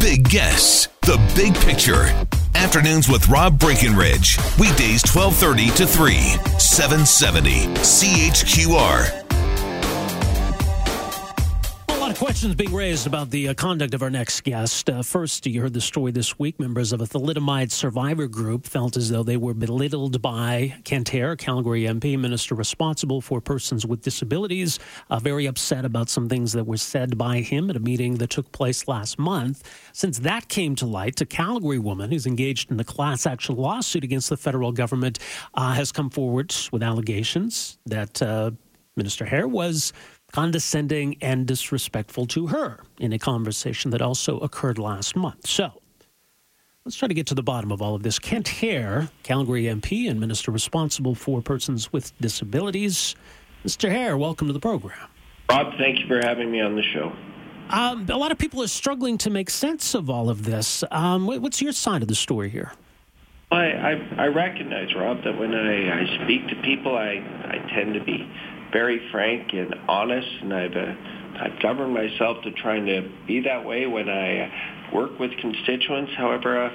big guests, the big picture. Afternoons with Rob Breckenridge. Weekdays 1230 to 3, 770 CHQR. Questions being raised about the uh, conduct of our next guest. Uh, first, you heard the story this week. Members of a thalidomide survivor group felt as though they were belittled by Hehr, Calgary MP, minister responsible for persons with disabilities, uh, very upset about some things that were said by him at a meeting that took place last month. Since that came to light, a Calgary woman who's engaged in a class action lawsuit against the federal government uh, has come forward with allegations that uh, Minister Hehr was condescending and disrespectful to her in a conversation that also occurred last month. So let's try to get to the bottom of all of this. Kent Hehr, Calgary MP and minister responsible for persons with disabilities. Mr. Hehr, welcome to the program. Rob, thank you for having me on the show. Um, a lot of people are struggling to make sense of all of this. Um, what's your side of the story here? I, I, I recognize, Rob, that when I, I speak to people, I, I tend to be very frank and honest, and I've uh, I've governed myself to trying to be that way when I uh, work with constituents. However, uh,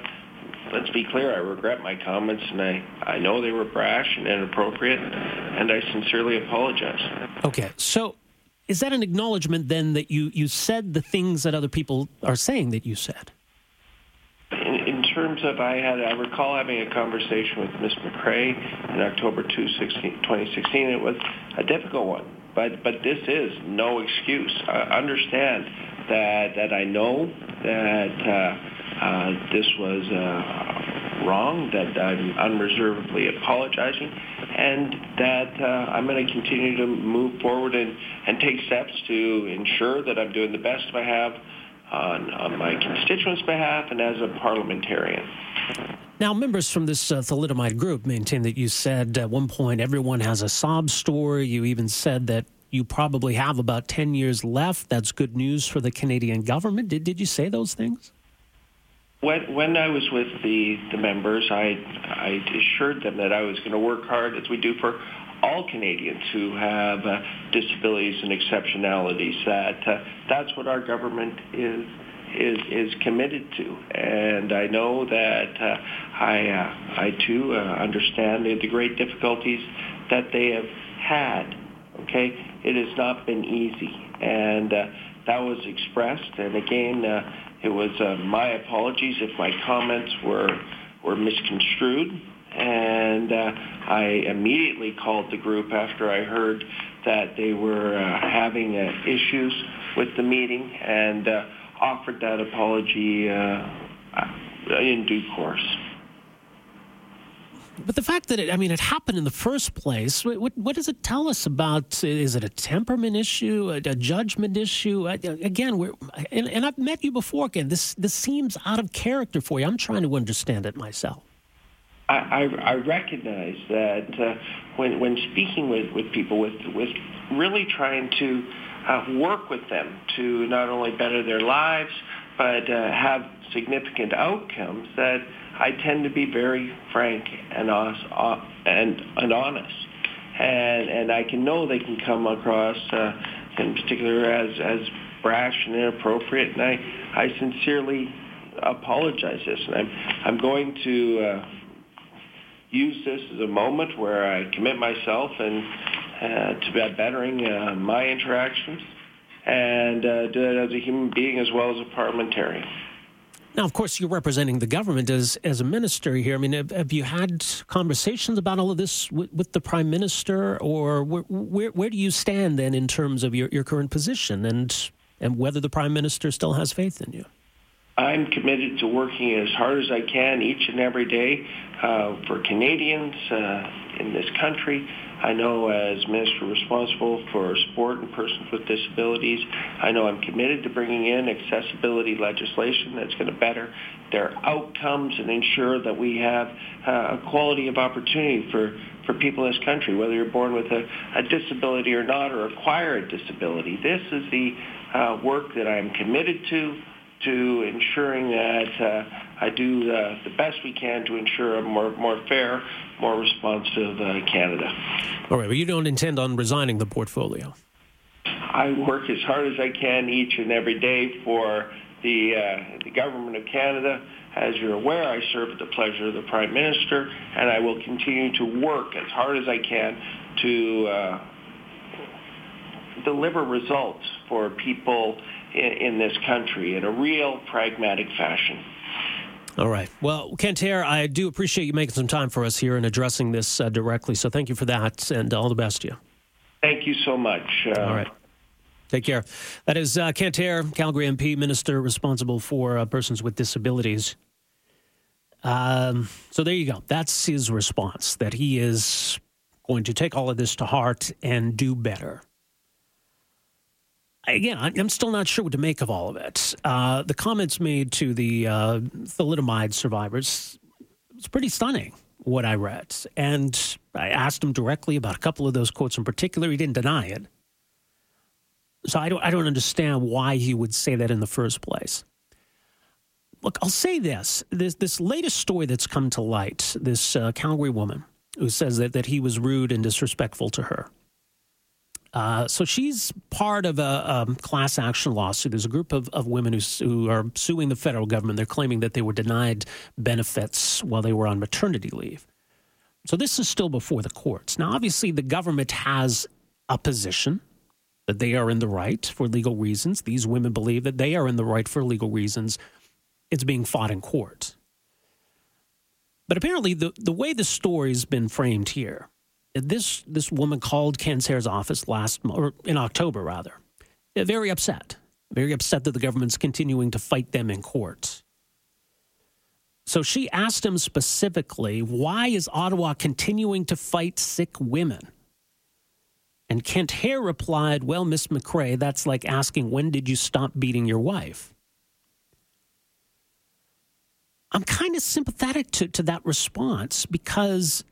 let's be clear, I regret my comments, and I I know they were brash and inappropriate, and I sincerely apologize. Okay, so. Is that an acknowledgement then that you, you said the things that other people are saying that you said? In, terms of, I had, I recall having a conversation with Ms. McCrae in October 2016. It was a difficult one, but but this is no excuse. Uh, understand that that I know that uh, uh, this was uh, wrong. That I'm unreservedly apologizing, and that uh, I'm going to continue to move forward and and take steps to ensure that I'm doing the best I have on, on my constituents' behalf and as a parliamentarian. Now, members from this uh, thalidomide group maintain that you said at one point everyone has a sob story. You even said that you probably have about 10 years left. That's good news for the Canadian government. Did, did you say those things? When, when I was with the, the members, I, I assured them that I was going to work hard, as we do for all Canadians who have uh, disabilities and exceptionalities. That uh, that's what our government is is is committed to, and I know that uh, I uh, I too uh, understand the, the great difficulties that they have had. Okay, it has not been easy, and uh, that was expressed. And again, it was my apologies if my comments were were misconstrued and uh, I immediately called the group after I heard that they were uh, having uh, issues with the meeting and uh, offered that apology uh, in due course. But the fact that it, I mean, it happened in the first place, what, what does it tell us about? Is it a temperament issue, a, a judgment issue? Again, we're, and, and I've met you before. Again, this this seems out of character for you. I'm trying to understand it myself. I, I, recognize that uh, when, when speaking with, with people, with, with really trying to uh, work with them to not only better their lives, but uh, have significant outcomes, that I tend to be very frank and, uh, and, and honest. And, and I can know they can come across, uh, in particular, as, as brash and inappropriate, and I, I sincerely apologize this. And I'm, I'm going to uh, use this as a moment where I commit myself and uh, to bettering uh, my interactions and uh, do it as a human being as well as a parliamentarian. Now, of course, you're representing the government as as a minister here. I mean, have, have you had conversations about all of this with, with the prime minister, or where, where, where do you stand then in terms of your, your current position and and whether the prime minister still has faith in you? I'm committed to working as hard as I can each and every day uh, for Canadians uh, in this country. I know as minister responsible for sport and persons with disabilities, I know I'm committed to bringing in accessibility legislation that's going to better their outcomes and ensure that we have uh, a quality of opportunity for, for people in this country, whether you're born with a, a disability or not or acquire a disability. This is the uh, work that I'm committed to to ensuring that uh, I do uh, the best we can to ensure a more, more fair, more responsive uh, Canada. All right, but you don't intend on resigning the portfolio? I work as hard as I can each and every day for the, uh, the government of Canada. As you're aware, I serve at the pleasure of the Prime Minister, and I will continue to work as hard as I can to uh, deliver results for people in, in this country in a real pragmatic fashion. All right. Well, Kent Hehr, I do appreciate you making some time for us here and addressing this uh, directly. So thank you for that, and all the best to you. Thank you so much. Uh, all right. Take care. That is uh, Kent Hehr, Calgary MP, minister responsible for uh, persons with disabilities. Um, so there you go. That's his response that he is going to take all of this to heart and do better again, I'm still not sure what to make of all of it. Uh, the comments made to the uh, thalidomide survivors was pretty stunning. What I read, and I asked him directly about a couple of those quotes in particular. He didn't deny it, so I don't. I don't understand why he would say that in the first place. Look, I'll say this: this this latest story that's come to light, this uh, Calgary woman who says that that he was rude and disrespectful to her. Uh, so she's part of a, a, class action lawsuit. There's a group of, of women who, who are suing the federal government. They're claiming that they were denied benefits while they were on maternity leave. So this is still before the courts. Now, obviously, the government has a position that they are in the right for legal reasons. These women believe that they are in the right for legal reasons. It's being fought in court. But apparently, the, the way the story's been framed here this this woman called Ken Hehr's office last or in October rather, very upset, very upset that the government's continuing to fight them in court. So she asked him specifically, why is Ottawa continuing to fight sick women? And Kent Hehr replied, Well, Miss McCrae, that's like asking, when did you stop beating your wife? I'm kind of sympathetic to, to that response because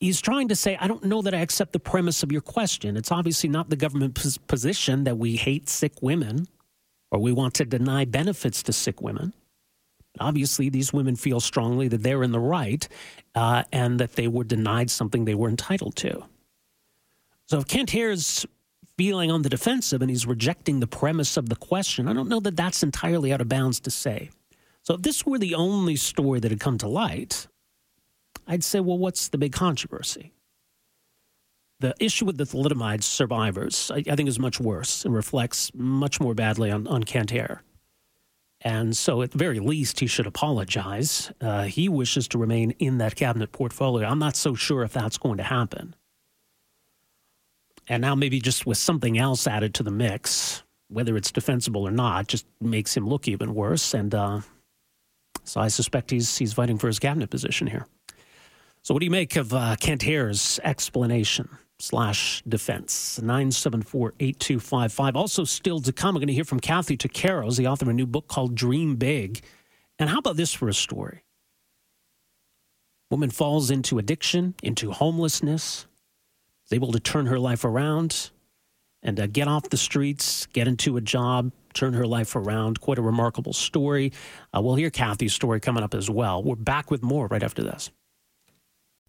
he's trying to say, I don't know that I accept the premise of your question. It's obviously not the government's position that we hate sick women or we want to deny benefits to sick women. Obviously, these women feel strongly that they're in the right uh, and that they were denied something they were entitled to. So if Kent Hehr's feeling on the defensive and he's rejecting the premise of the question, I don't know that that's entirely out of bounds to say. So if this were the only story that had come to light, I'd say, well, what's the big controversy? The issue with the thalidomide survivors, I, I think, is much worse and reflects much more badly on, on And so, at the very least, he should apologize. Uh, he wishes to remain in that cabinet portfolio. I'm not so sure if that's going to happen. And now, maybe just with something else added to the mix, whether it's defensible or not, just makes him look even worse. And uh, so, I suspect he's he's fighting for his cabinet position here. So, what do you make of uh, Kent Hehr's explanation slash defense? 974 8255. Also, still to come, we're going to hear from Kathy Tucheros, the author of a new book called Dream Big. And how about this for a story? Woman falls into addiction, into homelessness, is able to turn her life around and uh, get off the streets, get into a job, turn her life around. Quite a remarkable story. Uh, we'll hear Kathy's story coming up as well. We're back with more right after this.